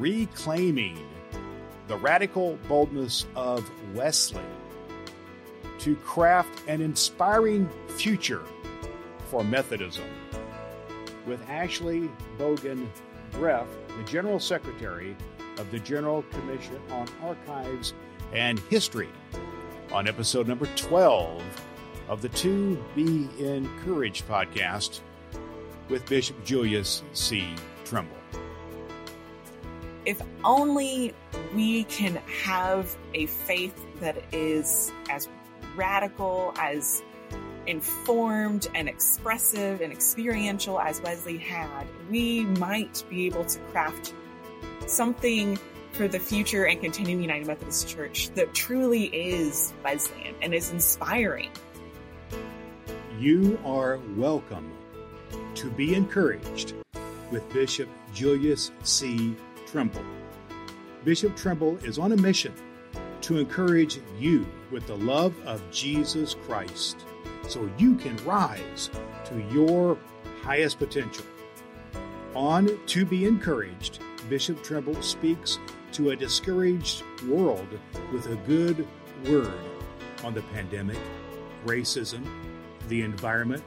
reclaiming the radical boldness of Wesley to craft an inspiring future for Methodism with Ashley Boggan Dreff, the General Secretary of the General Commission on Archives and History, on episode number 12 of the To Be Encouraged podcast with Bishop Julius C. Trimble if only we can have a faith that is as radical, as informed and expressive and experiential as Wesley had, we might be able to craft something for the future and continuing United Methodist Church that truly is Wesleyan and is inspiring. You are welcome to be encouraged with Bishop Julius C. Trimble. Bishop Trimble is on a mission to encourage you with the love of Jesus Christ so you can rise to your highest potential. On To Be Encouraged, Bishop Trimble speaks to a discouraged world with a good word on the pandemic, racism, the environment,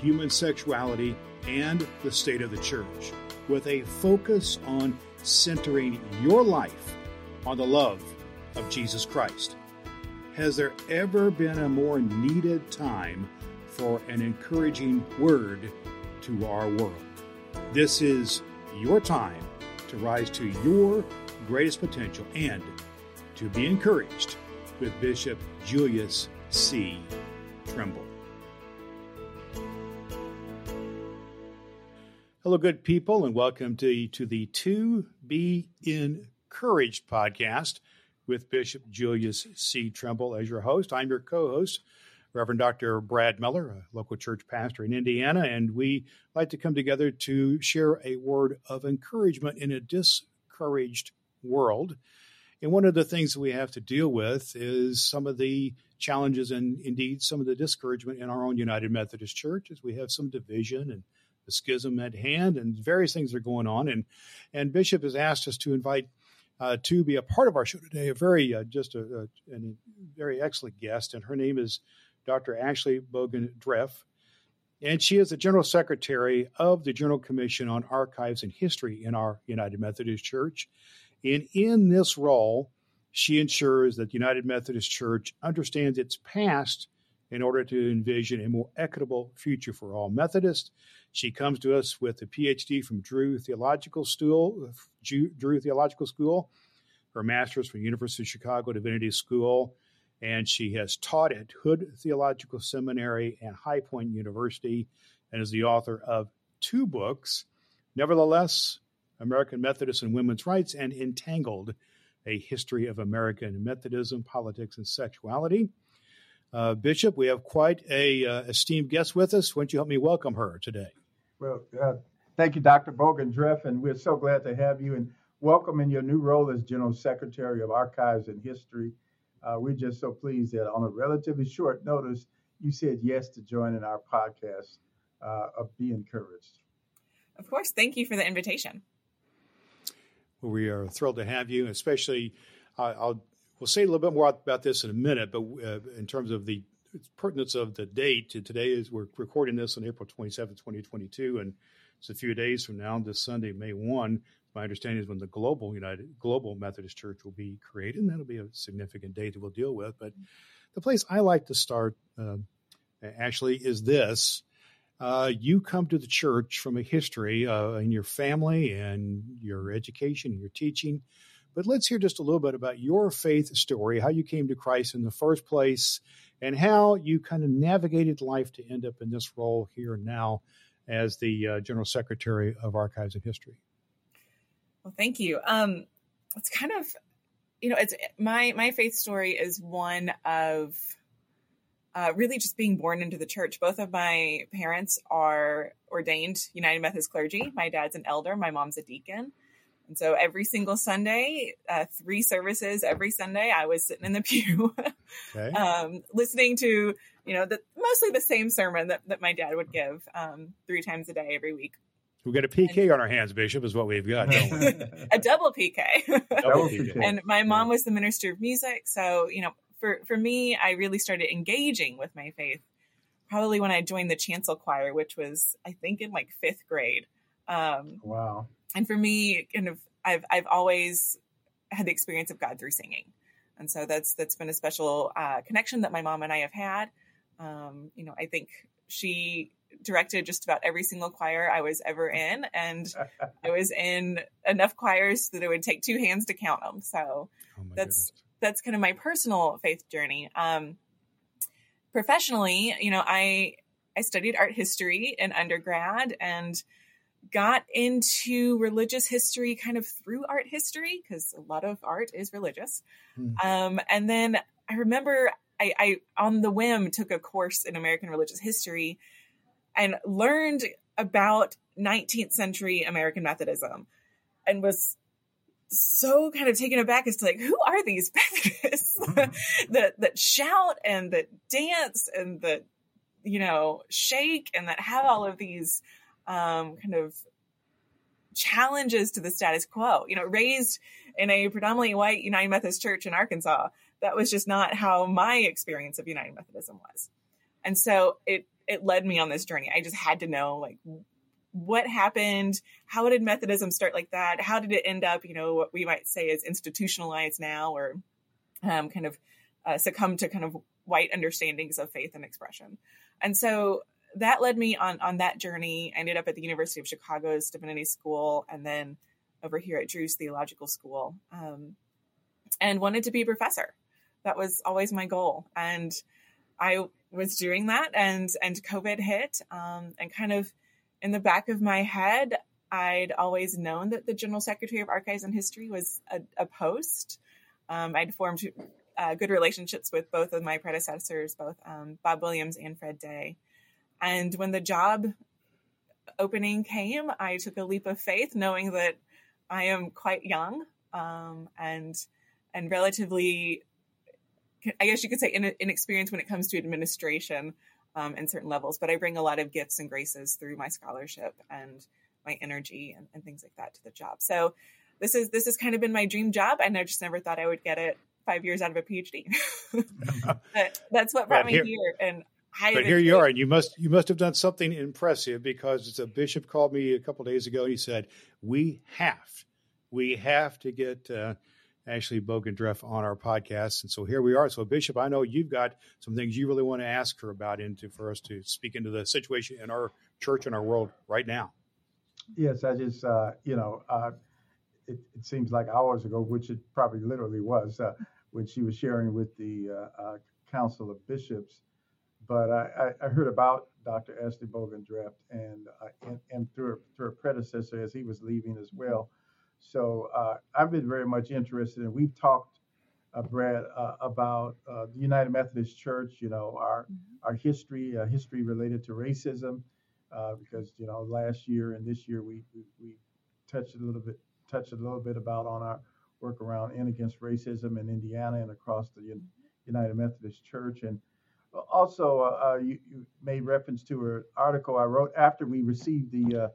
human sexuality, and the state of the church, with a focus on centering your life on the love of Jesus Christ. Has there ever been a more needed time for an encouraging word to our world? This is your time to rise to your greatest potential and to be encouraged with Bishop Julius C. Trimble. Hello, good people, and welcome to, to the To Be Encouraged podcast with Bishop Julius C. Trimble as your host. I'm your co host, Reverend Dr. Brad Miller, a local church pastor in Indiana, and we like to come together to share a word of encouragement in a discouraged world. And one of the things we have to deal with is some of the challenges and indeed some of the discouragement in our own United Methodist Church as we have some division and schism at hand, and various things are going on. And and Bishop has asked us to invite uh, to be a part of our show today. A very uh, just a, a, a, very excellent guest, and her name is Dr. Ashley Boggan Dreff, and she is the General Secretary of the General Commission on Archives and History in our United Methodist Church. And in this role, she ensures that the United Methodist Church understands its past in order to envision a more equitable future for all Methodists she comes to us with a PhD from Drew Theological School, Drew Theological School, her master's from University of Chicago Divinity School, and she has taught at Hood Theological Seminary and High Point University, and is the author of two books, nevertheless, American Methodist and Women's Rights, and Entangled, a history of American Methodism, politics, and sexuality. Uh, Bishop, we have quite a uh, esteemed guest with us. Why don't you help me welcome her today? Well, uh, thank you, Dr. Boggan Dreff, and we're so glad to have you and welcome in your new role as General Secretary of Archives and History. Uh, we're just so pleased that on a relatively short notice, you said yes to joining our podcast uh, of Be Encouraged. Of course. Thank you for the invitation. Well, we are thrilled to have you, especially. Uh, I'll we'll say a little bit more about this in a minute, but uh, in terms of the pertinence of the date. Today is we're recording this on April 27, 2022, and it's a few days from now, this Sunday, May 1. My understanding is when the global United Global Methodist Church will be created, and that'll be a significant date that we'll deal with. But the place I like to start, uh, actually, is this. Uh, you come to the church from a history uh, in your family and your education your teaching. But let's hear just a little bit about your faith story, how you came to Christ in the first place, and how you kind of navigated life to end up in this role here now as the uh, General Secretary of Archives and History. Well, thank you. Um, it's kind of, you know, it's my my faith story is one of uh, really just being born into the church. Both of my parents are ordained United Methodist clergy. My dad's an elder. My mom's a deacon. And so every single Sunday, uh, three services every Sunday, I was sitting in the pew, okay. um, listening to, you know, the, mostly the same sermon that, that my dad would give um, three times a day every week. We've got a PK on our hands, Bishop, is what we've got. a double PK. double PK. And my mom was the minister of music, so you know, for for me, I really started engaging with my faith probably when I joined the chancel choir, which was I think in like fifth grade. Um, wow! And for me, kind of, I've I've always had the experience of God through singing, and so that's that's been a special uh, connection that my mom and I have had. Um, you know, I think she directed just about every single choir I was ever in, and I was in enough choirs that it would take two hands to count them. So oh that's goodness. that's kind of my personal faith journey. Um, professionally, you know, I I studied art history in undergrad and got into religious history kind of through art history because a lot of art is religious. Hmm. Um, and then I remember I, I, on the whim, took a course in American religious history and learned about 19th century American Methodism and was so kind of taken aback as to like who are these Methodists that that shout and that dance and that you know shake and that have all of these um, kind of challenges to the status quo. You know, raised in a predominantly white United Methodist church in Arkansas, that was just not how my experience of United Methodism was. And so it it led me on this journey. I just had to know like what happened, how did Methodism start like that? How did it end up, you know, what we might say is institutionalized now or um, kind of uh, succumb to kind of white understandings of faith and expression. And so that led me on on that journey. I ended up at the University of Chicago's Divinity School and then over here at Drew's Theological School um, and wanted to be a professor that was always my goal. And I was doing that and and COVID hit um, and kind of in the back of my head, I'd always known that the General Secretary of Archives and History was a, a post. Um, I'd formed uh, good relationships with both of my predecessors, both um, Bob Williams and Fred Day. And when the job opening came, I took a leap of faith, knowing that I am quite young um, and and relatively I guess you could say in, inexperienced when it comes to administration um, in certain levels, but I bring a lot of gifts and graces through my scholarship and my energy and, and things like that to the job. So this is this has kind of been my dream job, and I just never thought I would get it five years out of a PhD. but that's what brought me here, here and. But here you are, and you must you must have done something impressive because a bishop called me a couple days ago. and He said, "We have, we have to get uh, Ashley Boggan Dreff on our podcast. And so here we are. So, Bishop, I know you've got some things you really want to ask her about into for us to speak into the situation in our church and our world right now. Yes, I just, uh, you know, uh, it, it, seems like hours ago, which it probably literally was, uh, when she was sharing with the uh, uh, Council of Bishops. But I, I, heard about Dr. Ashley Boggan Dreff and, uh, and, and through, through her predecessor as he was leaving as well. So uh, I've been very much interested, and we've talked, uh, Brad, uh, about uh, the United Methodist Church. You know, our mm-hmm. our history, uh, history related to racism, uh, because you know last year and this year we, we, we touched a little bit touched a little bit about on our work around and against racism in Indiana and across the United Methodist Church, and also you, you, made reference to an article I wrote after we received the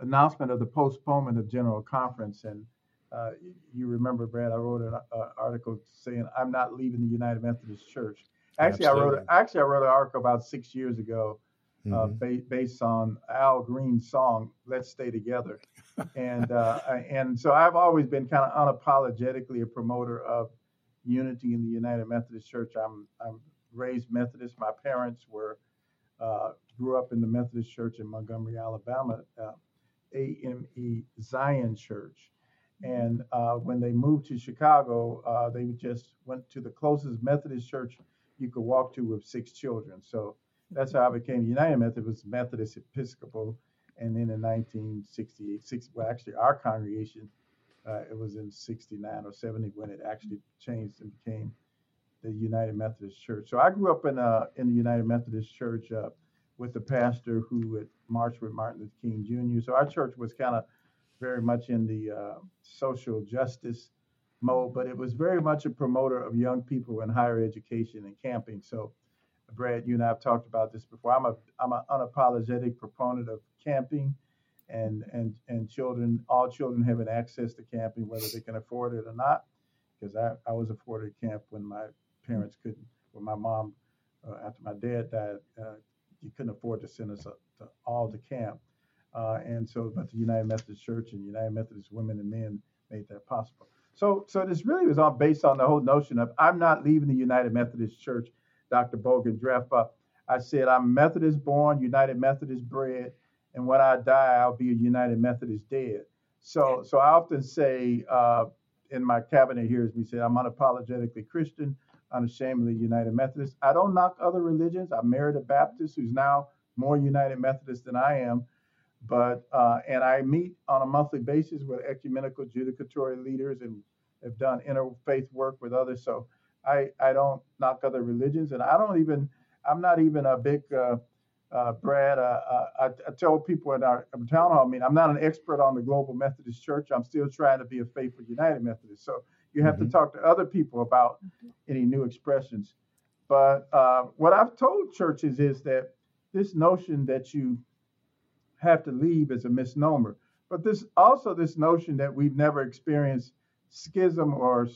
announcement of the postponement of General Conference. And uh, you remember, Brad, I wrote an uh, article saying I'm not leaving the United Methodist Church. Actually, Absolutely. I wrote actually I wrote an article about six years ago, uh, mm-hmm. ba- based on Al Green's song "Let's Stay Together," and uh, and so I've always been kind of unapologetically a promoter of unity in the United Methodist Church. I'm I'm raised Methodist. My parents were uh, grew up in the Methodist Church in Montgomery, Alabama. Uh, AME Zion Church. And uh, when they moved to Chicago, uh, they just went to the closest Methodist church you could walk to with six children. So that's how I became United Methodist Methodist Episcopal. And then in 1968, six, well, actually, our congregation, uh, it was in 69 or 70 when it actually changed and became the United Methodist Church. So I grew up in uh, in the United Methodist Church. Uh, with the pastor who marched with Martin Luther King Jr. So our church was kind of very much in the uh, social justice mode, but it was very much a promoter of young people in higher education and camping. So, Brad, you and I have talked about this before. I'm a I'm an unapologetic proponent of camping, and and and children, all children having access to camping, whether they can afford it or not. Because I, I was afforded camp when my parents couldn't, when my mom, uh, after my dad died, uh, you couldn't afford to send us to all to camp. Uh, and so, but the United Methodist Church and United Methodist women and men made that possible. So, so this really was all based on the whole notion of I'm not leaving the United Methodist Church, Dr. Boggan Dreff. I said I'm Methodist born, United Methodist bred, and when I die, I'll be a United Methodist dead. So, so I often say uh, in my cabinet here, as we say, I'm unapologetically Christian, unashamedly United Methodist. I don't knock other religions. I married a Baptist who's now more United Methodist than I am. But uh, and I meet on a monthly basis with ecumenical judicatory leaders and have done interfaith work with others. So I I don't knock other religions, and I don't even I'm not even a big uh, uh, Brad. Uh, uh I, I, tell people in our town hall meeting I'm not an expert on the Global Methodist Church. I'm still trying to be a faithful United Methodist. So you have mm-hmm. to talk to other people about any new expressions. But uh, what I've told churches is that this notion that you have to leave is a misnomer. But this also this notion that we've never experienced schism or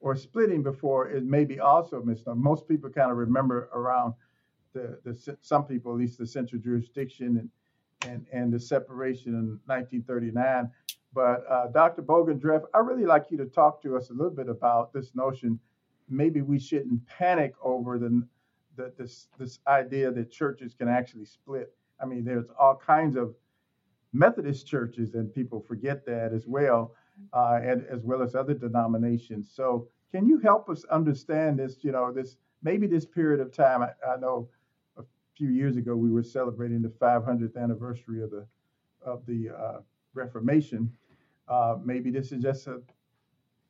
or splitting before is maybe also a misnomer. Most people kind of remember around the, the some people at least the central jurisdiction and and, and the separation in 1939. But uh, Dr. Boggan Dreff, I really like you to talk to us a little bit about this notion. Maybe we shouldn't panic over the, the this this idea that churches can actually split I mean, there's all kinds of Methodist churches, and people forget that as well, uh, and as well as other denominations. So, can you help us understand this? You know, this maybe this period of time. I, I know a few years ago we were celebrating the 500th anniversary of the of the uh, Reformation. Uh, maybe this is just a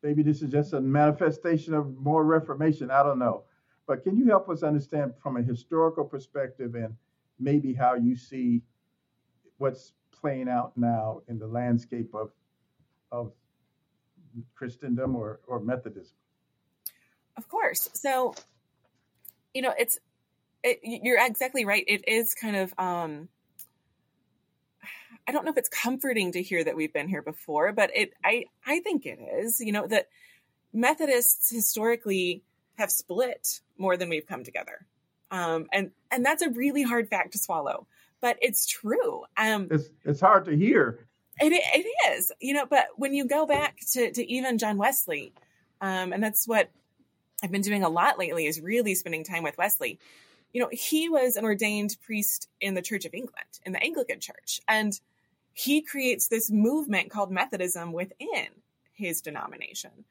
maybe this is just a manifestation of more Reformation. I don't know, but can you help us understand from a historical perspective and maybe how you see what's playing out now in the landscape of of Christendom or, or Methodism. Of course. So, you know, it's it, you're exactly right. It is kind of um I don't know if it's comforting to hear that we've been here before, but it I I think it is. You know that Methodists historically have split more than we've come together. Um, and and that's a really hard fact to swallow, but it's true. Um, it's it's hard to hear. It it is, you know. But when you go back to to even John Wesley, um, and that's what I've been doing a lot lately is really spending time with Wesley. You know, he was an ordained priest in the Church of England, in the Anglican Church, and he creates this movement called Methodism within his denomination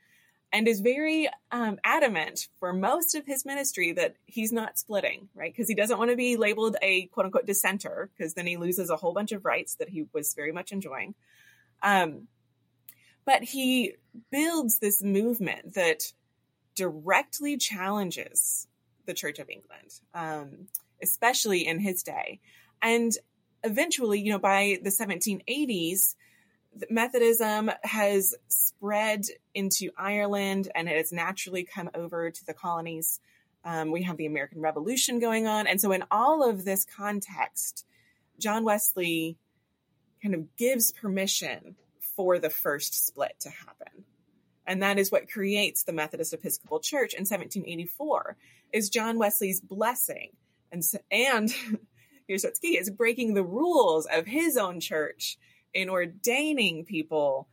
and is very um, adamant for most of his ministry that he's not splitting, right? Because he doesn't want to be labeled a quote unquote dissenter, because then he loses a whole bunch of rights that he was very much enjoying. Um, but he builds this movement that directly challenges the Church of England, um, especially in his day. And eventually, you know, by the 1780s, Methodism has spread into Ireland and it has naturally come over to the colonies. Um, we have the American Revolution going on. And so, in all of this context, John Wesley kind of gives permission for the first split to happen. And that is what creates the Methodist Episcopal Church in 1784 is John Wesley's blessing. And, and key is breaking the rules of his own church in ordaining people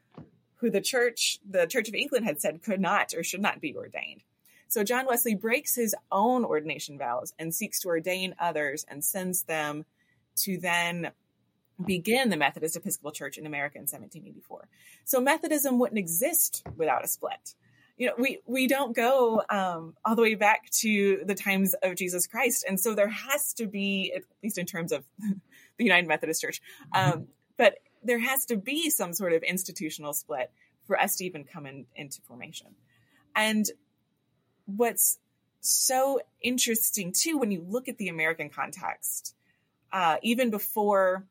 who the church, the Church of England had said could not or should not be ordained. So John Wesley breaks his own ordination vows and seeks to ordain others and sends them to then begin the Methodist Episcopal Church in America in 1784. So Methodism wouldn't exist without a split. You know, we we don't go um, all the way back to the times of Jesus Christ, and so there has to be, at least in terms of the United Methodist Church, um, but there has to be some sort of institutional split for us to even come in, into formation. And what's so interesting too, when you look at the American context, uh, even before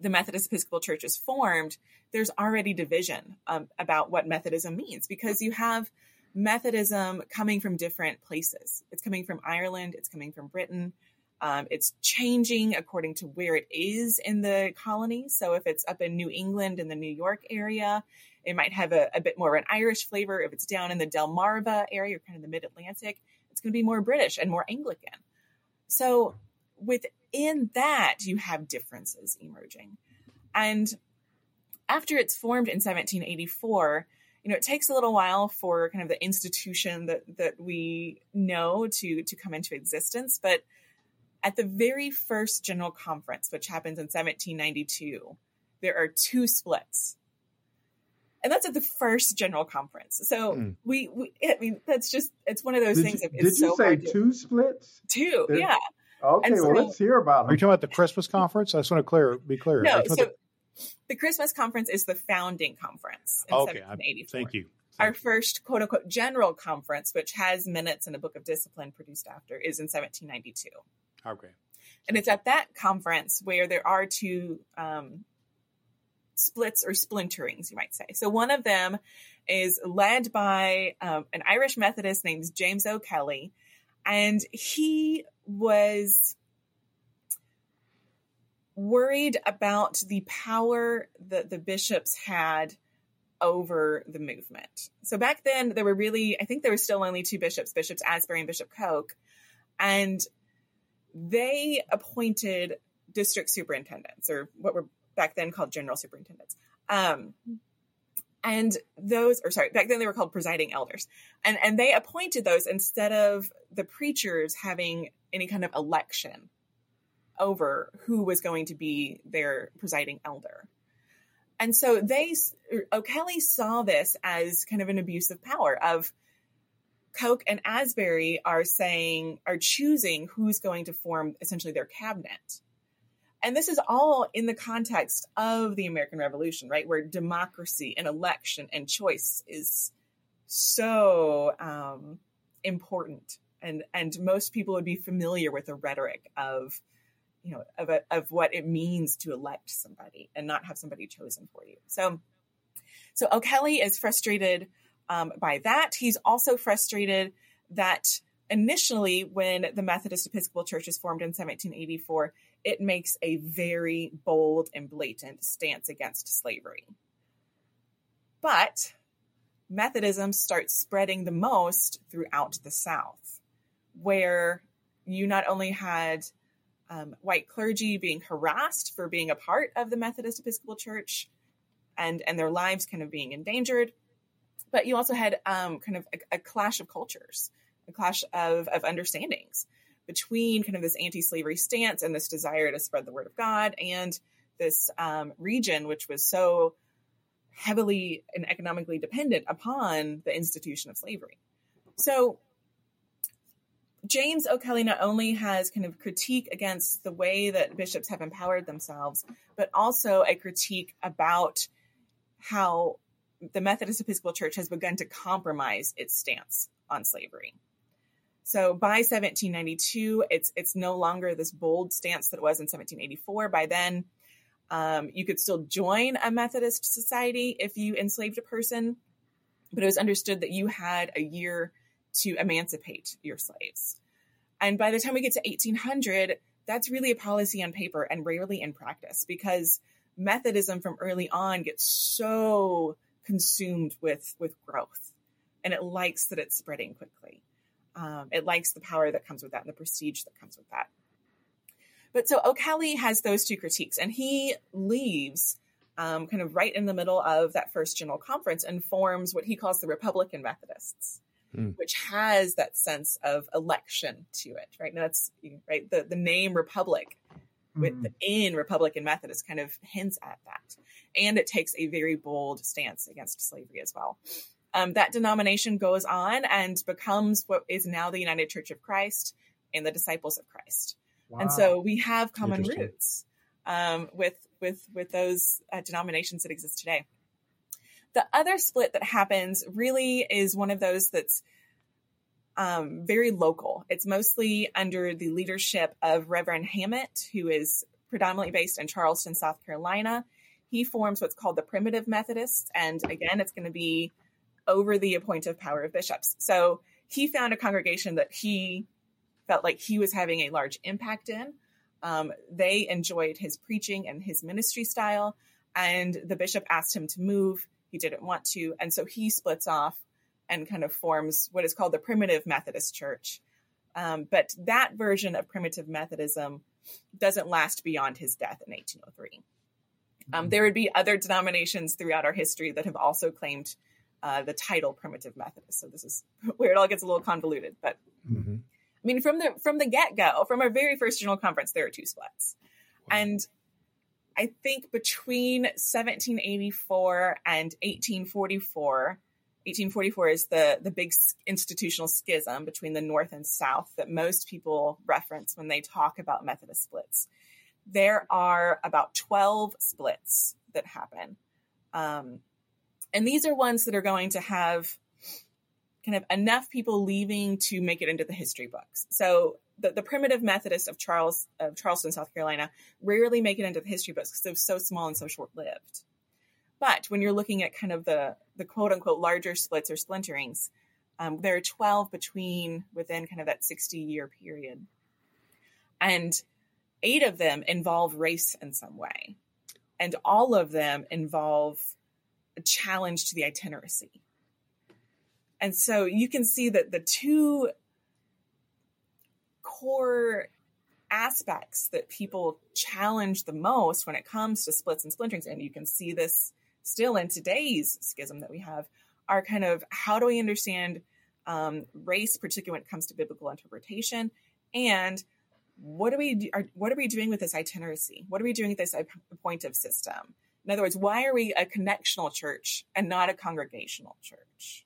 the Methodist Episcopal Church is formed, there's already division um, about what Methodism means because you have Methodism coming from different places. It's coming from Ireland, it's coming from Britain, Um, it's changing according to where it is in the colony. So if it's up in New England in the New York area, it might have a, a bit more of an Irish flavor. If it's down in the Delmarva area, or kind of the mid Atlantic, it's going to be more British and more Anglican. So within that, you have differences emerging. And after it's formed in 1784, you know, it takes a little while for kind of the institution that that we know to to come into existence. But at the very first general conference, which happens in 1792, there are two splits and that's at the first general conference. So mm. we, we, I mean, that's just it's one of those did things. You, did you so say two splits? Two, There's, yeah. Okay, well, let's hear about them. Are you talking about the Christmas conference? I just want to clear, be clear. No, so the... the... Christmas conference is the founding conference in okay, 1784. Thank you. Thank Our first quote unquote general conference, which has minutes and a book of discipline produced after, is in 1792. Okay. And it's at that conference where there are two um, splits or splinterings, you might say. So one of them is led by um, an Irish Methodist named James O'Kelly, and he was worried about the power that the bishops had over the movement. So back then, there were really, I think there were still only two bishops, Bishops Asbury and Bishop Coke, and they appointed district superintendents, or what were back then called general superintendents. Um, and those, or sorry, back then they were called presiding elders, and and they appointed those instead of the preachers having any kind of election over who was going to be their presiding elder. And so they, O'Kelly saw this as kind of an abuse of power of Coke and Asbury are saying, are choosing who's going to form essentially their cabinet. And this is all in the context of the American Revolution, right? Where democracy and election and choice is so um, important. And, and most people would be familiar with the rhetoric of, you know, of, a, of what it means to elect somebody and not have somebody chosen for you. So, so O'Kelly is frustrated um, by that. He's also frustrated that initially, when the Methodist Episcopal Church is formed in 1784, it makes a very bold and blatant stance against slavery. But Methodism starts spreading the most throughout the South, where you not only had um, white clergy being harassed for being a part of the Methodist Episcopal Church and, and their lives kind of being endangered, but you also had um, kind of a, a clash of cultures, a clash of, of understandings between kind of this anti-slavery stance and this desire to spread the word of God and this um, region, which was so heavily and economically dependent upon the institution of slavery. So James O'Kelly not only has kind of critique against the way that bishops have empowered themselves, but also a critique about how the Methodist Episcopal Church has begun to compromise its stance on slavery. So by 1792, it's it's no longer this bold stance that it was in 1784. By then, um, you could still join a Methodist society if you enslaved a person, but it was understood that you had a year to emancipate your slaves. And by the time we get to 1800, that's really a policy on paper and rarely in practice because Methodism from early on gets so consumed with with growth, and it likes that it's spreading quickly. Um, it likes the power that comes with that and the prestige that comes with that. But so O'Kelly has those two critiques, and he leaves um, kind of right in the middle of that first general conference and forms what he calls the Republican Methodists, mm. which has that sense of election to it. Right now, that's right the the name Republic with mm. the in Republican Methodist kind of hints at that, and it takes a very bold stance against slavery as well. Um, that denomination goes on and becomes what is now the United Church of Christ and the Disciples of Christ. Wow. And so we have common roots um, with with with those uh, denominations that exist today. The other split that happens really is one of those that's um, very local. It's mostly under the leadership of Reverend Hammett, who is predominantly based in Charleston, South Carolina. He forms what's called the Primitive Methodists, and again, it's going to be over the appointive power of bishops. So he found a congregation that he felt like he was having a large impact in. Um, they enjoyed his preaching and his ministry style, and the bishop asked him to move. He didn't want to, and so he splits off and kind of forms what is called the Primitive Methodist Church. Um, but that version of primitive Methodism doesn't last beyond his death in 1803. Um, there would be other denominations throughout our history that have also claimed uh, the title primitive Methodist. So this is where it all gets a little convoluted. But mm-hmm. I mean, from the from the get go, from our very first general conference, there are two splits, wow. and I think between 1784 and 1844. 1844 is the the big institutional schism between the North and South that most people reference when they talk about Methodist splits there are about 12 splits that happen. Um, and these are ones that are going to have kind of enough people leaving to make it into the history books. So the, the primitive Methodist of Charles of Charleston, South Carolina, rarely make it into the history books because they're so small and so short lived. But when you're looking at kind of the the quote unquote larger splits or splinterings, um, there are 12 between within kind of that 60 year period. And eight of them involve race in some way, and all of them involve a challenge to the itineracy. And so you can see that the two core aspects that people challenge the most when it comes to splits and splinterings, and you can see this still in today's schism that we have, are kind of how do we understand um, race, particularly when it comes to biblical interpretation, and what are we are, what are we doing with this itineracy? What are we doing with this appointive system? In other words, why are we a connectional church and not a congregational church?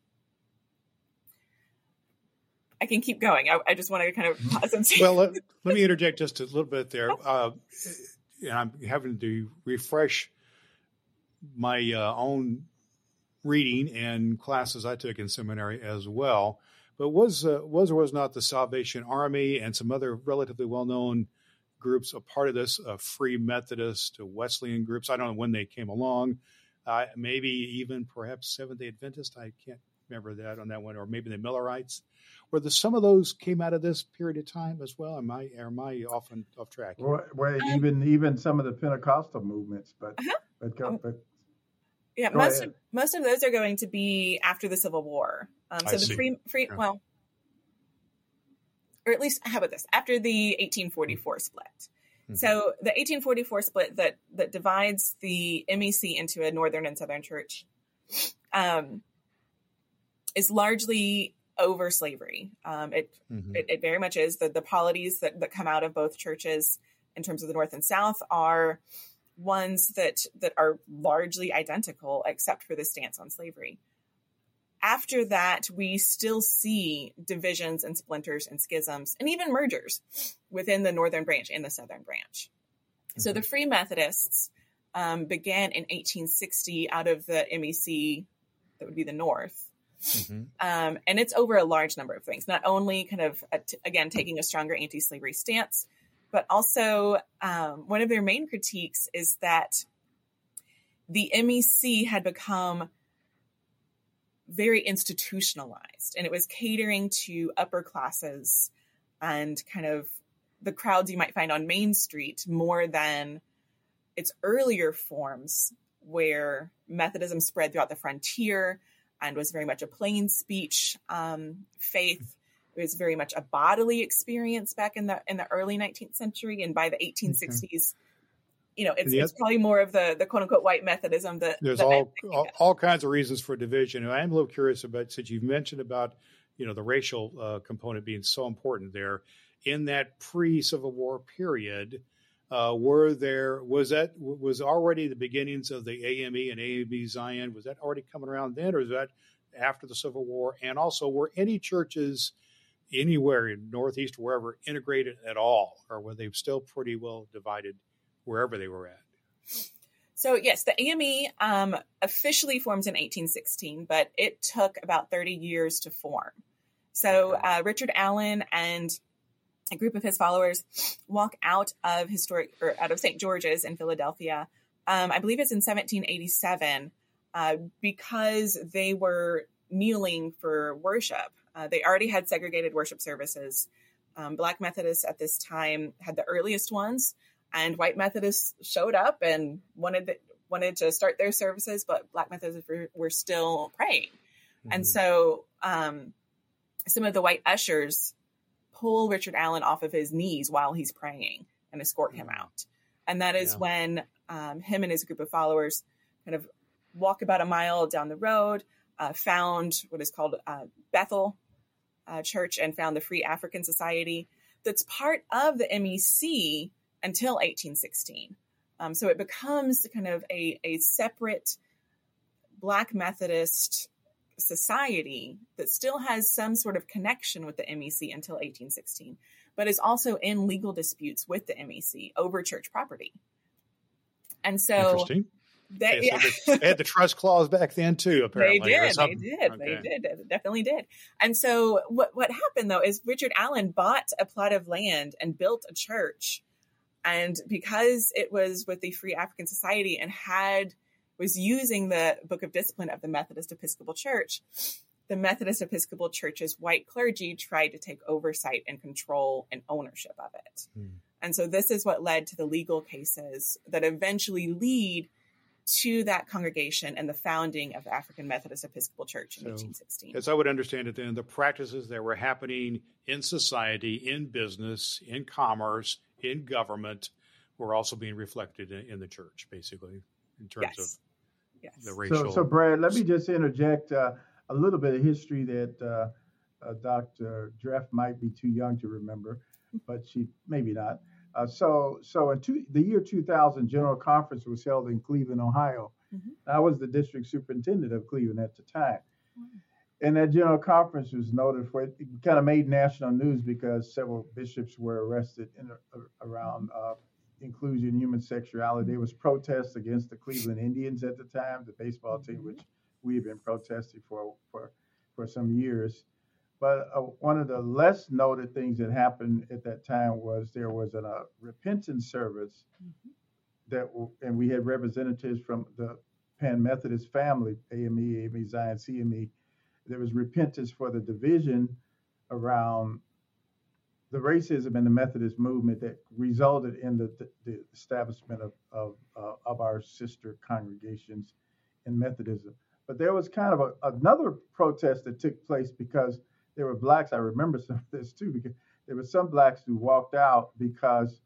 I can keep going. I, I just want to kind of pause and see. Well, let, let, me interject just a little bit there. Uh, and I'm having to refresh my uh, own reading and classes I took in seminary as well. But was uh, was or was not the Salvation Army and some other relatively well known groups a part of this? Uh, Free Methodist, Wesleyan groups. I don't know when they came along. Uh, maybe even perhaps Seventh Day Adventist. I can't remember that on that one, or maybe the Millerites. Where the some of those came out of this period of time as well. Am I am I often off track? Well, well even even some of the Pentecostal movements, but uh-huh. but, um, but yeah, Go most of, most of those are going to be after the Civil War. Um, so I the see. free free yeah. well, or at least how about this? After the 1844 split. Mm-hmm. So the 1844 split that that divides the MEC into a northern and southern church um, is largely over slavery. Um, it, mm-hmm. it, it very much is the the polities that that come out of both churches in terms of the north and south are ones that that are largely identical except for the stance on slavery. After that, we still see divisions and splinters and schisms and even mergers within the northern branch and the southern branch. Mm-hmm. So the Free Methodists um, began in 1860 out of the MEC, that would be the North. Mm-hmm. Um, and it's over a large number of things, not only kind of, again, taking a stronger anti slavery stance, but also um, one of their main critiques is that the MEC had become very institutionalized and it was catering to upper classes and kind of the crowds you might find on Main Street more than its earlier forms where Methodism spread throughout the frontier and was very much a plain speech um, faith it was very much a bodily experience back in the in the early 19th century, and by the 1860s, okay. you know, it's, it's probably more of the the quote unquote white Methodism. That there's all all, all, kinds of reasons for division. And I'm a little curious about since you've mentioned about you know the racial uh, component being so important there in that pre Civil War period. Uh, were there was that was already the beginnings of the AME and AME Zion? Was that already coming around then, or is that after the Civil War? And also, were any churches anywhere in Northeast, wherever, integrated at all, or were they still pretty well divided wherever they were at? So, yes, the AME um, officially forms in 1816, but it took about 30 years to form. So, uh, Richard Allen and a group of his followers walk out of historic or out of St. George's in Philadelphia. Um, I believe it's in 1787 uh, because they were kneeling for worship. Uh, they already had segregated worship services. um, Black Methodists at this time had the earliest ones, and white Methodists showed up and wanted the, wanted to start their services, but Black Methodists were, were still praying, mm-hmm. and so um, some of the white ushers pull Richard Allen off of his knees while he's praying and escort him out, and that is yeah. when um, him and his group of followers kind of walk about a mile down the road, uh, found what is called uh, Bethel uh, Church and found the Free African Society that's part of the MEC until 1816. Um, so it becomes kind of a, a separate Black Methodist society that still has some sort of connection with the MEC until 1816, but is also in legal disputes with the MEC over church property. And so they, so they, had the trust clause back then too. Apparently, they did. They did. Okay. They did. They definitely did. And so, what what happened though is Richard Allen bought a plot of land and built a church, and because it was with the Free African Society and had was using the Book of Discipline of the Methodist Episcopal Church, the Methodist Episcopal Church's white clergy tried to take oversight and control and ownership of it. Hmm. And so this is what led to the legal cases that eventually lead to that congregation and the founding of the African Methodist Episcopal Church in so, 1816. As I would understand it, then the practices that were happening in society, in business, in commerce, in government, were also being reflected in, in the church, basically, in terms yes. Of yes. the racial. So, so, Brad, let me just interject uh, a little bit of history that uh, uh, Dr. Dreff might be too young to remember, but she maybe not. Uh, so, so in two, the year 2000, General Conference was held in Cleveland, Ohio. Mm-hmm. I was the district superintendent of Cleveland at the time. Mm-hmm. And that General Conference was noted for it. It kind of made national news because several bishops were arrested in, uh, around uh, inclusion, human sexuality. There was protests against the Cleveland Indians at the time, the baseball team, mm-hmm. which we have been protesting for for for some years. But uh, one of the less noted things that happened at that time was there was a uh, repentance service mm-hmm. that, and we had representatives from the Pan Methodist family, AME, AME Zion, CME. There was repentance for the division around the racism in the Methodist movement that resulted in the, the establishment of, of, uh, of our sister congregations in Methodism. But there was kind of a, another protest that took place because there were blacks. I remember some of this too because there were some blacks who walked out because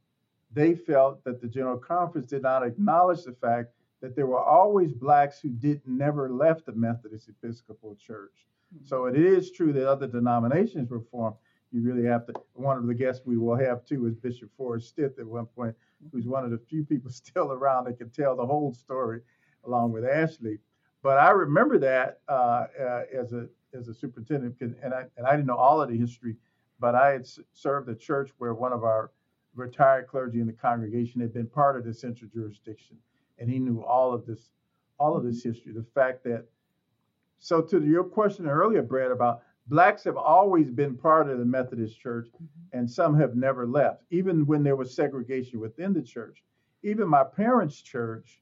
they felt that the General Conference did not acknowledge the fact that there were always blacks who did never left the Methodist Episcopal Church. Mm-hmm. So it is true that other denominations were formed. You really have to. One of the guests we will have too is Bishop Forrest Stith at one point, who's one of the few people still around that can tell the whole story, along with Ashley. But I remember that uh, uh, as a as a superintendent, and I and I didn't know all of the history, but I had served a church where one of our retired clergy in the congregation had been part of the central jurisdiction, and he knew all of this, all of this history. The fact that, so to your question earlier, Brad, about blacks have always been part of the Methodist Church, mm-hmm. and some have never left, even when there was segregation within the church. Even my parents' church,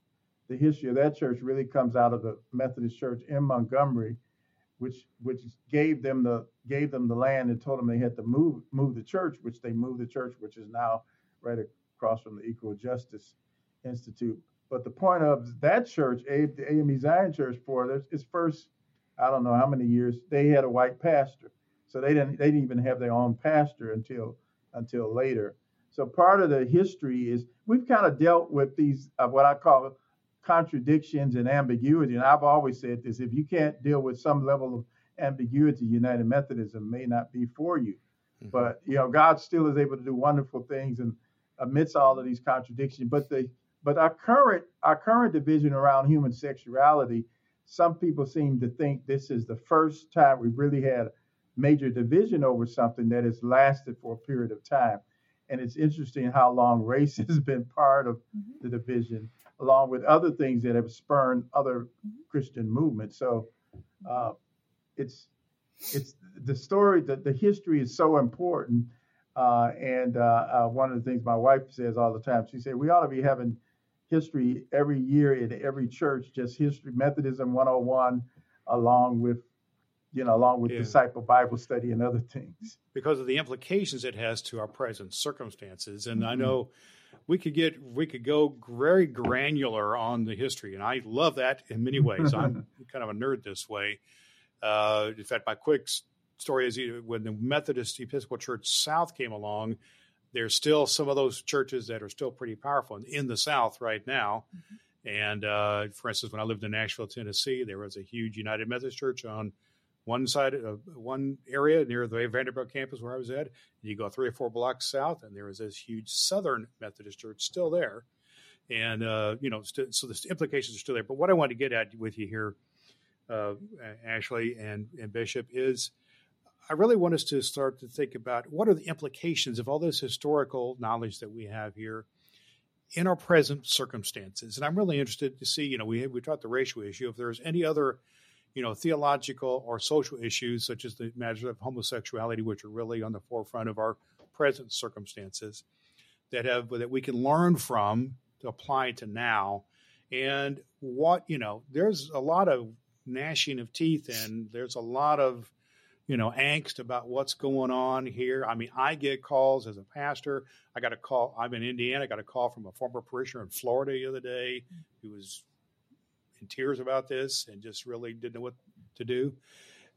the history of that church really comes out of the Methodist Church in Montgomery which which gave them the gave them the land and told them they had to move move the church, which they moved the church, which is now right across from the Equal Justice Institute. But the point of that church, Abe the AME Zion Church, for its first, I don't know how many years, they had a white pastor, so they didn't they didn't even have their own pastor until until later. So part of the history is we've kind of dealt with these uh, what I call contradictions and ambiguity. And I've always said this if you can't deal with some level of ambiguity, United Methodism may not be for you. Mm-hmm. But you know, God still is able to do wonderful things and amidst all of these contradictions. But the but our current our current division around human sexuality, some people seem to think this is the first time we really had major division over something that has lasted for a period of time. And it's interesting how long race has been part of mm-hmm. the division along with other things that have spurned other Christian movements. So uh, it's it's the story, the, the history is so important. Uh, and uh, uh, one of the things my wife says all the time, she said, we ought to be having history every year in every church, just history, Methodism 101, along with you know, along with Yeah. disciple Bible study and other things. because of the implications it has to our present circumstances. And I Mhm. know we could get we could go very granular on the history, and I love that in many ways. I'm kind of a nerd this way. Uh, in fact, my quick story is when the Methodist Episcopal Church South came along. There's still some of those churches that are still pretty powerful in, the South right now. And uh, for instance, when I lived in Nashville, Tennessee, there was a huge United Methodist Church on one side of one area near the Vanderbilt campus where I was at. You go three or four blocks south, and there was this huge Southern Methodist church still there. And uh, you know, st- so the implications are still there. But what I want to get at with you here, uh, Ashley and, and Bishop, is I really want us to start to think about what are the implications of all this historical knowledge that we have here in our present circumstances. And I'm really interested to see, you know, we we talked the racial issue. If there's any other, you know, theological or social issues such as the matter of homosexuality, which are really on the forefront of our present circumstances, that have that we can learn from to apply to now. And what you know, there's a lot of gnashing of teeth, and there's a lot of you know angst about what's going on here. I mean, I get calls as a pastor. I got a call. I'm in Indiana. I got a call from a former parishioner in Florida the other day who was in tears about this and just really didn't know what to do.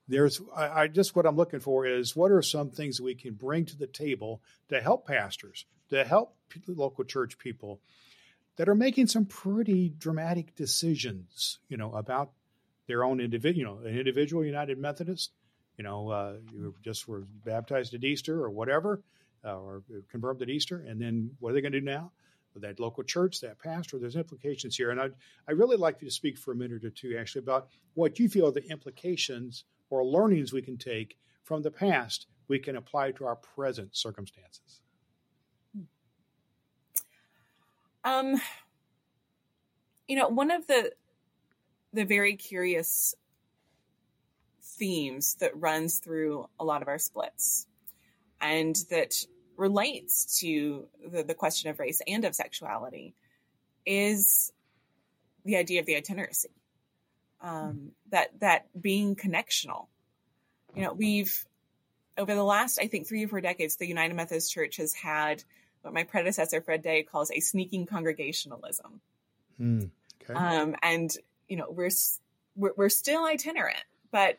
There's, I, I just what I'm looking for is what are some things that we can bring to the table to help pastors, to help local church people that are making some pretty dramatic decisions, you know, about their own individual, you know, an individual United Methodist, you know, uh, you just were baptized at Easter or whatever, uh, or confirmed at Easter, and then what are they going to do now? With that local church, that pastor, there's implications here, and I I really like you to speak for a minute or two, actually, about what you feel are the implications or learnings we can take from the past we can apply to our present circumstances. Um, you know, one of the the very curious themes that runs through a lot of our splits, and that relates to the, the question of race and of sexuality, is the idea of the itineracy. Um, that that being connectional. You know, we've over the last, I think, three or four decades, the United Methodist Church has had what my predecessor Fred Day calls a sneaking congregationalism. Okay. Um, and you know, we're, we're we're still itinerant, but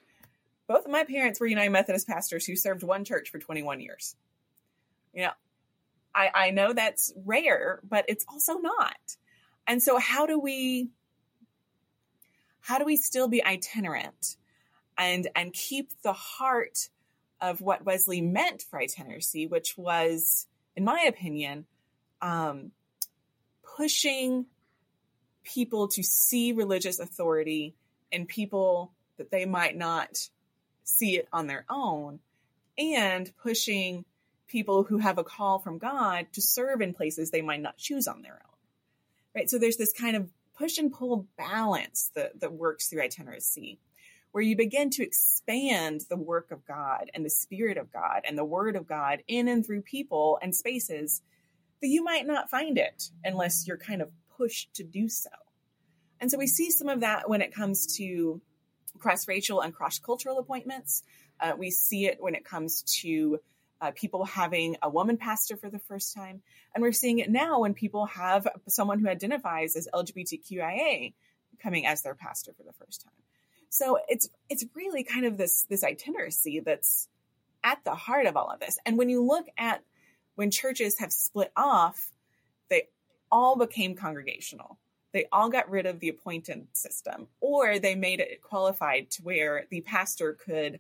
both of my parents were United Methodist pastors who served one church for 21 years. You know, I I know that's rare, but it's also not. And so, how do we how do we still be itinerant and and keep the heart of what Wesley meant for itinerancy, which was, in my opinion, um, pushing people to see religious authority in people that they might not see it on their own, and pushing people who have a call from God to serve in places they might not choose on their own. Right? So there's this kind of push and pull balance that, that works through itineracy, where you begin to expand the work of God and the Spirit of God and the Word of God in and through people and spaces that you might not find it unless you're kind of pushed to do so. And so we see some of that when it comes to cross racial and cross cultural appointments. Uh, we see it when it comes to uh, people having a woman pastor for the first time. And we're seeing it now when people have someone who identifies as LGBTQIA coming as their pastor for the first time. So it's it's really kind of this this itineracy that's at the heart of all of this. And when you look at when churches have split off, they all became congregational. They all got rid of the appointed system, or they made it qualified to where the pastor could,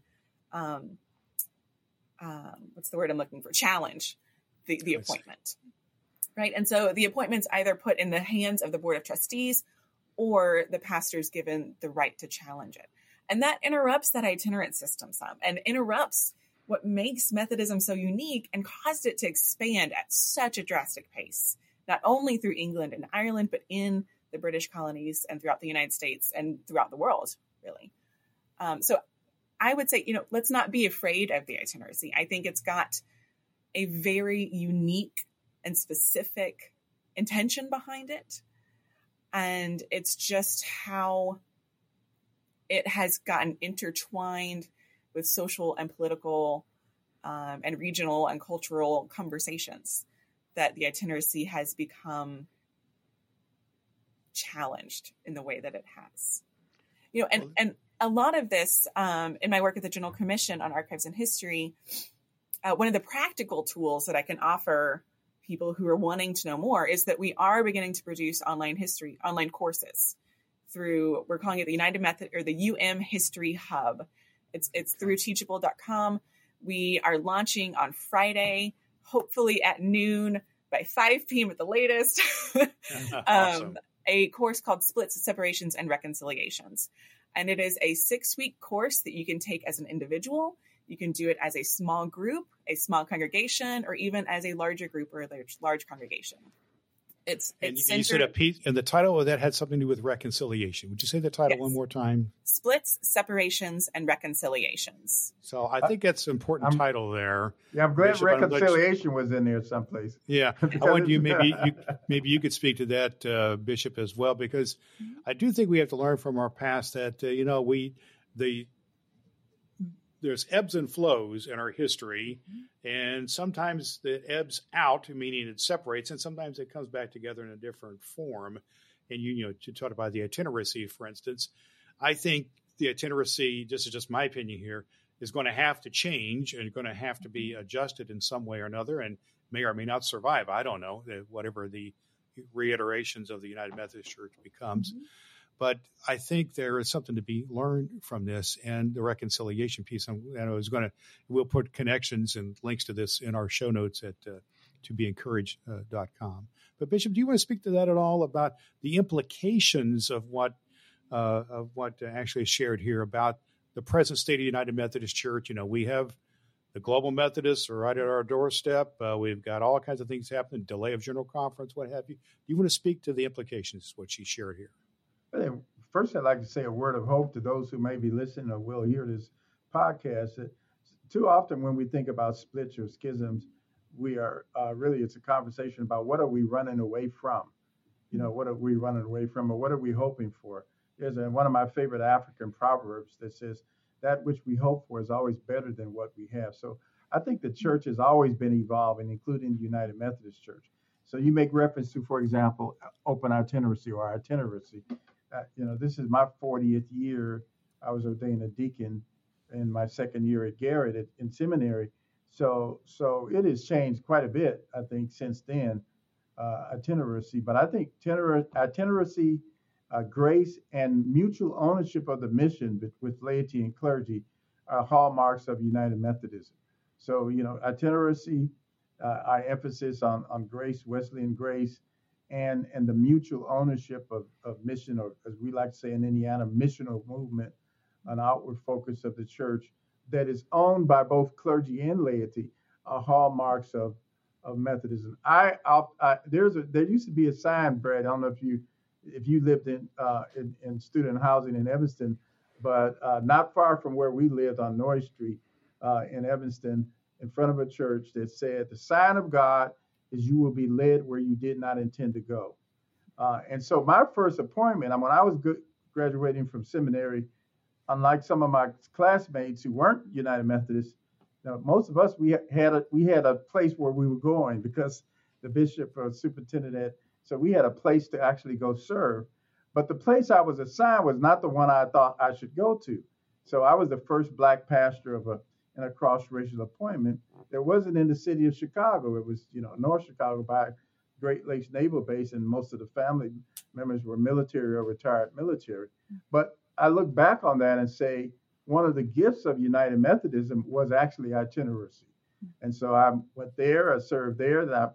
um, um, what's the word I'm looking for? Challenge the, the appointment. Right. And so the appointment's either put in the hands of the board of trustees or the pastor's given the right to challenge it. And that interrupts that itinerant system some and interrupts what makes Methodism so unique and caused it to expand at such a drastic pace, not only through England and Ireland, but in the British colonies and throughout the United States and throughout the world, really. Um, so I would say, you know, let's not be afraid of the itineracy. I think it's got a very unique and specific intention behind it. And it's just how it has gotten intertwined with social and political um, and regional and cultural conversations that the itineracy has become challenged in the way that it has. You know, and, and a lot of this um, in my work at the General Commission on Archives and History, uh, one of the practical tools that I can offer people who are wanting to know more is that we are beginning to produce online history, online courses through, we're calling it the United Method or the UM History Hub. It's, it's through teachable.com. We are launching on Friday, hopefully at noon by 5 p.m. at the latest. um, awesome. A course called Splits, Separations, and Reconciliations. And it is a six week course that you can take as an individual. You can do it as a small group, a small congregation, or even as a larger group or a large, large congregation. It's, and it's you said a piece, and the title of that had something to do with reconciliation. Would you say the title Yes. one more time? splits, separations, and reconciliations. So I think that's an important I'm- title there. Yeah, I'm glad Bishop, I'm glad you- reconciliation was in there someplace. Yeah, I Because want you maybe you maybe you could speak to that, uh, Bishop, as well, because I do think we have to learn from our past that uh, you know we the there's ebbs and flows in our history, mm-hmm. and sometimes it ebbs out, meaning it separates, and sometimes it comes back together in a different form. And you, you know, to talk about the itineracy, for instance, I think the itineracy, this is just my opinion here, is going to have to change and going to have to be mm-hmm. adjusted in some way or another, and may or may not survive. I don't know, uh, whatever the reiterations of the United Methodist Church becomes. Mm-hmm. But I think there is something to be learned from this and the reconciliation piece. And I was going to, we'll put connections and links to this in our show notes at uh, to be encouraged.com. But Bishop, do you want to speak to that at all about the implications of what uh, of what actually is shared here about the present state of the United Methodist Church? You know, we have the global Methodists are right at our doorstep. Uh, we've got all kinds of things happening, delay of general conference, what have you. Do you want to speak to the implications, of what she shared here? First, I'd like to say a word of hope to those who may be listening or will hear this podcast. That too often, when we think about splits or schisms, we are uh, really it's a conversation about what are we running away from. You know, what are we running away from, or what are we hoping for? There's a, one of my favorite African proverbs that says, "That which we hope for is always better than what we have." So I think the church has always been evolving, including the United Methodist Church. So you make reference to, for example, open itinerancy or itineracy. You know, this is my 40th year. I was ordained a deacon in my second year at Garrett at, in seminary. So, so it has changed quite a bit, I think, since then, uh, itineracy. But I think itiner- itineracy, uh, grace, and mutual ownership of the mission with, with laity and clergy are hallmarks of United Methodism. So, you know, itineracy, uh, our emphasis on, on grace, Wesleyan grace, and and the mutual ownership of, of mission, or as we like to say in Indiana, missional movement, an outward focus of the church that is owned by both clergy and laity, are hallmarks of of Methodism. I, I'll, I there's a there used to be a sign, Brad. I don't know if you if you lived in uh, in, in student housing in Evanston, but uh, not far from where we lived on North Street uh, in Evanston, in front of a church that said, "The sign of God." Is you will be led where you did not intend to go. Uh, and so my first appointment, when I was graduating from seminary, unlike some of my classmates who weren't United Methodists, most of us we had a we had a place where we were going because the bishop or superintendent so we had a place to actually go serve. But the place I was assigned was not the one I thought I should go to. So I was the first black pastor of a in a cross-racial appointment. There wasn't in the city of Chicago. It was, you know, North Chicago by Great Lakes Naval Base, and most of the family members were military or retired military. But I look back on that and say one of the gifts of United Methodism was actually itineracy. And so I went there, I served there, then I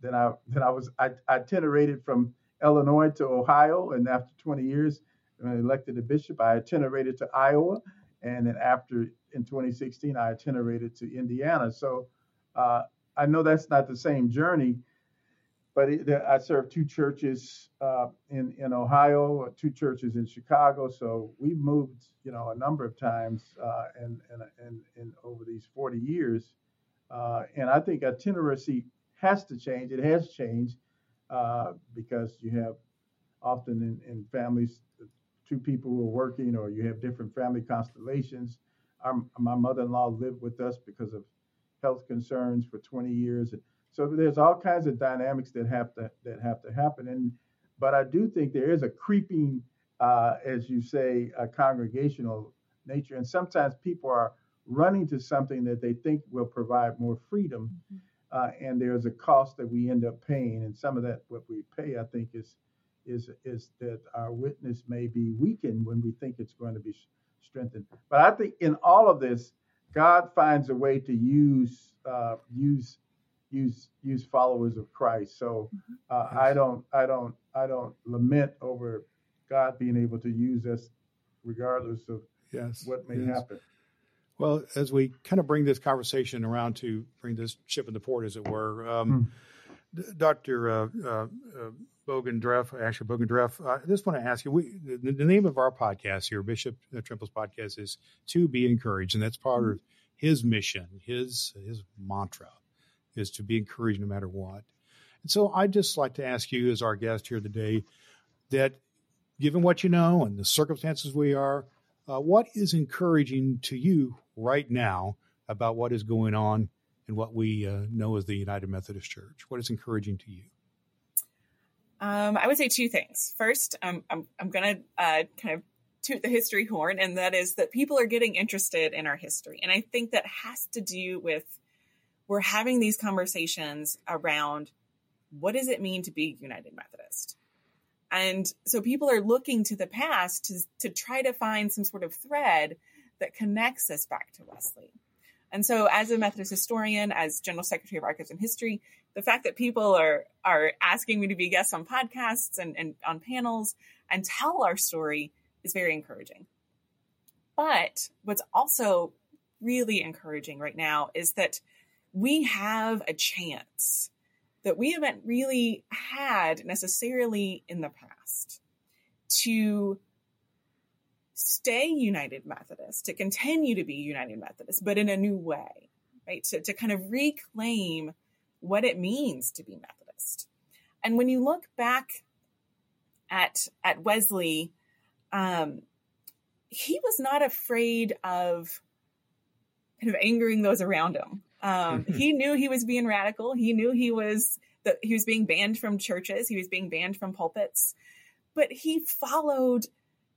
then I then I was I itinerated from Illinois to Ohio, and after 20 years, when I elected a bishop, I itinerated to Iowa, and then after in 2016, I itinerated to Indiana. So uh, I know that's not the same journey, but it, I served two churches uh, in in Ohio, two churches in Chicago. So we've moved, you know, a number of times, uh, and and and over these 40 years, uh, and I think itinerancy has to change. It has changed uh, because you have often in, in families two people who are working, or you have different family constellations. Our, my mother-in-law lived with us because of health concerns for 20 years. And so there's all kinds of dynamics that have to that have to happen. And but I do think there is a creeping, uh, as you say, a congregational nature. And sometimes people are running to something that they think will provide more freedom. Mm-hmm. Uh, and there's a cost that we end up paying. And some of that, what we pay, I think, is is is that our witness may be weakened when we think it's going to be strengthened. But I think in all of this, God finds a way to use uh, use use use followers of Christ. So mm-hmm. uh, I don't I don't I don't lament over God being able to use us regardless of yes, what may yes. happen. Well, as we kind of bring this conversation around to bring this ship in the port, as it were, um, hmm. Dr. Uh, uh, uh, Boggan Dreff, Ashley Boggan Dreff, I just want to ask you, we, the, the, name of our podcast here, Bishop Trimble's podcast is To Be Encouraged, and that's part of his mission, his his mantra is to be encouraged no matter what. And so I'd just like to ask you, as our guest here today, that given what you know and the circumstances we are, uh, what is encouraging to you right now about what is going on and what we uh, know as the United Methodist Church? What is encouraging to you? Um, I would say two things. First, I'm, I'm going to uh, kind of toot the history horn, and that is that people are getting interested in our history. And I think that has to do with we're having these conversations around what does it mean to be United Methodist? And so people are looking to the past to, to try to find some sort of thread that connects us back to Wesley. And so, as a Methodist historian, as General Secretary of Archives and History, the fact that people are are asking me to be guests on podcasts and, and on panels and tell our story is very encouraging. But what's also really encouraging right now is that we have a chance that we haven't really had necessarily in the past to stay United Methodist, to continue to be United Methodist, but in a new way, right? To, to kind of reclaim what it means to be Methodist. And when you look back at, at Wesley, um, he was not afraid of kind of angering those around him. Um, he knew he was being radical. He knew he was that he was being banned from churches. He was being banned from pulpits, but he followed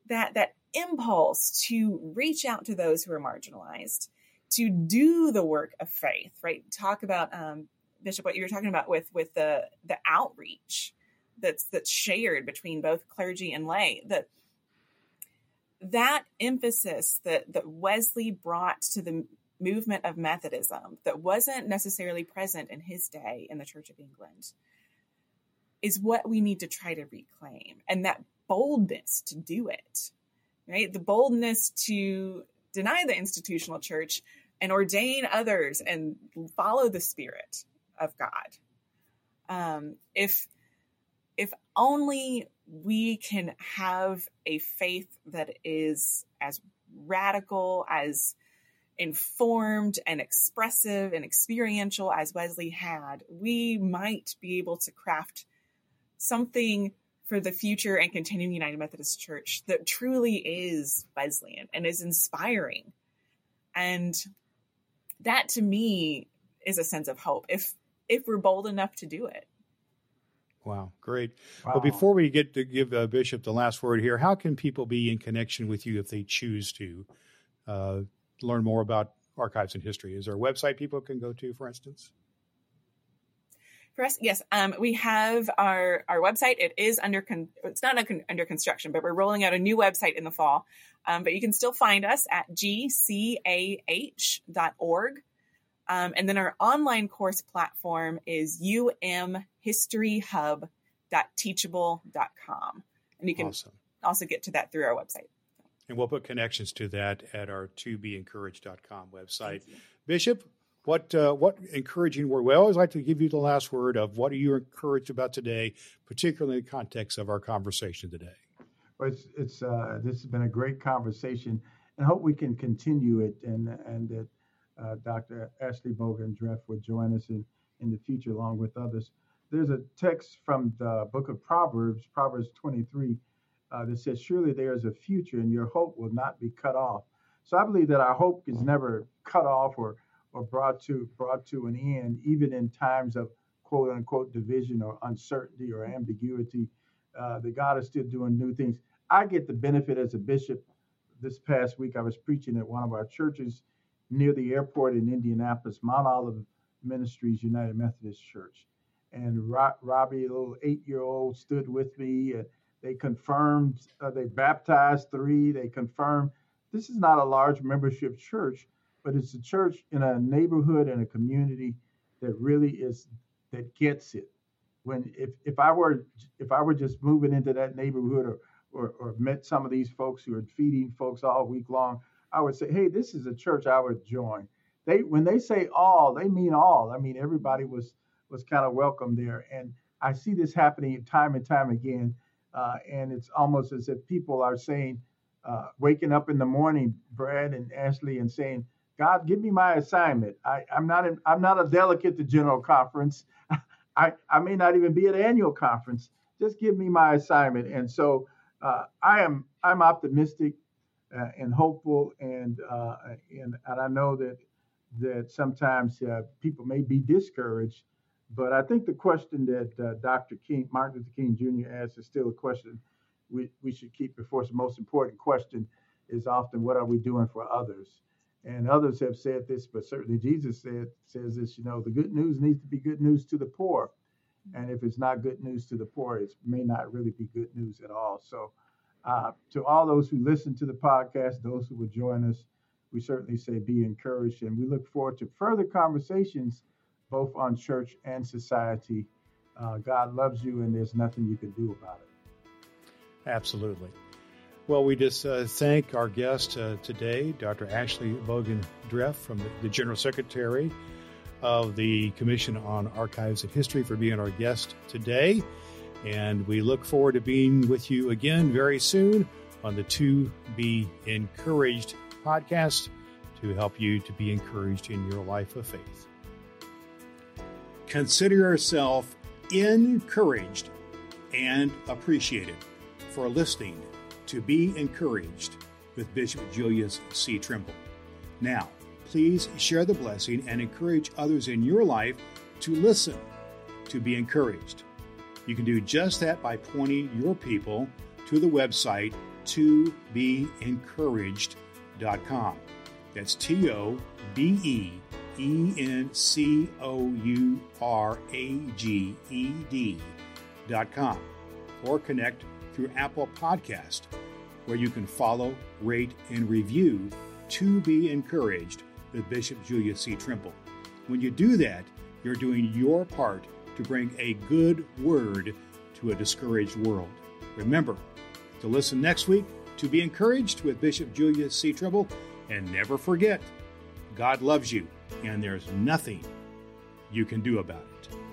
that that impulse to reach out to those who are marginalized, to do the work of faith. Right? Talk about um, Bishop what you were talking about with with the the outreach that's that's shared between both clergy and lay. That that emphasis that that Wesley brought to the movement of Methodism that wasn't necessarily present in his day in the Church of England is what we need to try to reclaim. And that boldness to do it, right? The boldness to deny the institutional church and ordain others and follow the spirit of God. Um, if if only we can have a faith that is as radical as informed and expressive and experiential as Wesley had, we might be able to craft something for the future and continuing United Methodist Church that truly is Wesleyan and is inspiring. And that to me is a sense of hope if if we're bold enough to do it. Wow, great. Wow. Well, before we get to give uh, Bishop the last word here, how can people be in connection with you if they choose to? Uh, learn more about archives and history? Is there a website people can go to, for instance? For us, yes, um, we have our our website. It is under con- it's not under construction, but we're rolling out a new website in the fall. Um, but you can still find us at gcah.org. Um, and then our online course platform is umhistoryhub.teachable.com. And you can awesome. also get to that through our website. And we'll put connections to that at our tobeencouraged.com website. Bishop, what uh, what encouraging word? We always like to give you the last word of what are you encouraged about today, particularly in the context of our conversation today. Well, it's, it's uh, this has been a great conversation, and I hope we can continue it, and and that uh, Dr. Ashley Boggan Dreff would join us in in the future along with others. There's a text from the book of Proverbs, Proverbs 23 uh, that says, Surely there is a future, and your hope will not be cut off. So I believe that our hope is never cut off or or brought to brought to an end, even in times of quote unquote division or uncertainty or ambiguity. Uh, that God is still doing new things. I get the benefit as a bishop. This past week, I was preaching at one of our churches near the airport in Indianapolis, Mount Olive Ministries United Methodist Church. And Robbie, a little eight-year-old, stood with me. And they confirmed, uh, they baptized three. They confirmed this is not a large membership church, but it's a church in a neighborhood and a community that really is that gets it. When if if I were if I were just moving into that neighborhood or or, or met some of these folks who are feeding folks all week long, I would say, hey, this is a church I would join. They when they say all, they mean all. I mean everybody was was kind of welcome there, and I see this happening time and time again. Uh, and it's almost as if people are saying, uh, waking up in the morning, Brad and Ashley, and saying, God, give me my assignment. I, am not in, I'm not a delegate to General Conference. I, I may not even be at annual conference. Just give me my assignment. And so uh, I am I'm optimistic uh, and hopeful, and uh, and and I know that that sometimes uh, people may be discouraged, but I think the question that uh, Dr. King, Martin Luther King Jr. asked is still a question we, we should keep before us. The most important question is often what are we doing for others? And others have said this, but certainly Jesus said says this. You know, the good news needs to be good news to the poor, and if it's not good news to the poor, it may not really be good news at all. So, uh, to all those who listen to the podcast, those who will join us, we certainly say be encouraged, and we look forward to further conversations, both on church and society. Uh, God loves you, and there's nothing you can do about it. Absolutely. Well, we just uh, thank our guest uh, today, Dr. Ashley Boggan Dreff, from the, the, General Secretary of the Commission on Archives and History, for being our guest today. And we look forward to being with you again very soon on the To Be Encouraged podcast to help you to be encouraged in your life of faith. Consider yourself encouraged and appreciated for listening to be encouraged with Bishop Julius C. Trimble. Now, please share the blessing and encourage others in your life to listen, to be encouraged. You can do just that by pointing your people to the website to be encouraged.com. That's T O B E E N C O U R A G E D.com or connect through Apple Podcast, where you can follow, rate, and review To Be Encouraged with Bishop Julius C. Trimble. When you do that, you're doing your part to bring a good word to a discouraged world. Remember to listen next week to be encouraged with Bishop Julius C. Trimble, and never forget God loves you, and there's nothing you can do about it.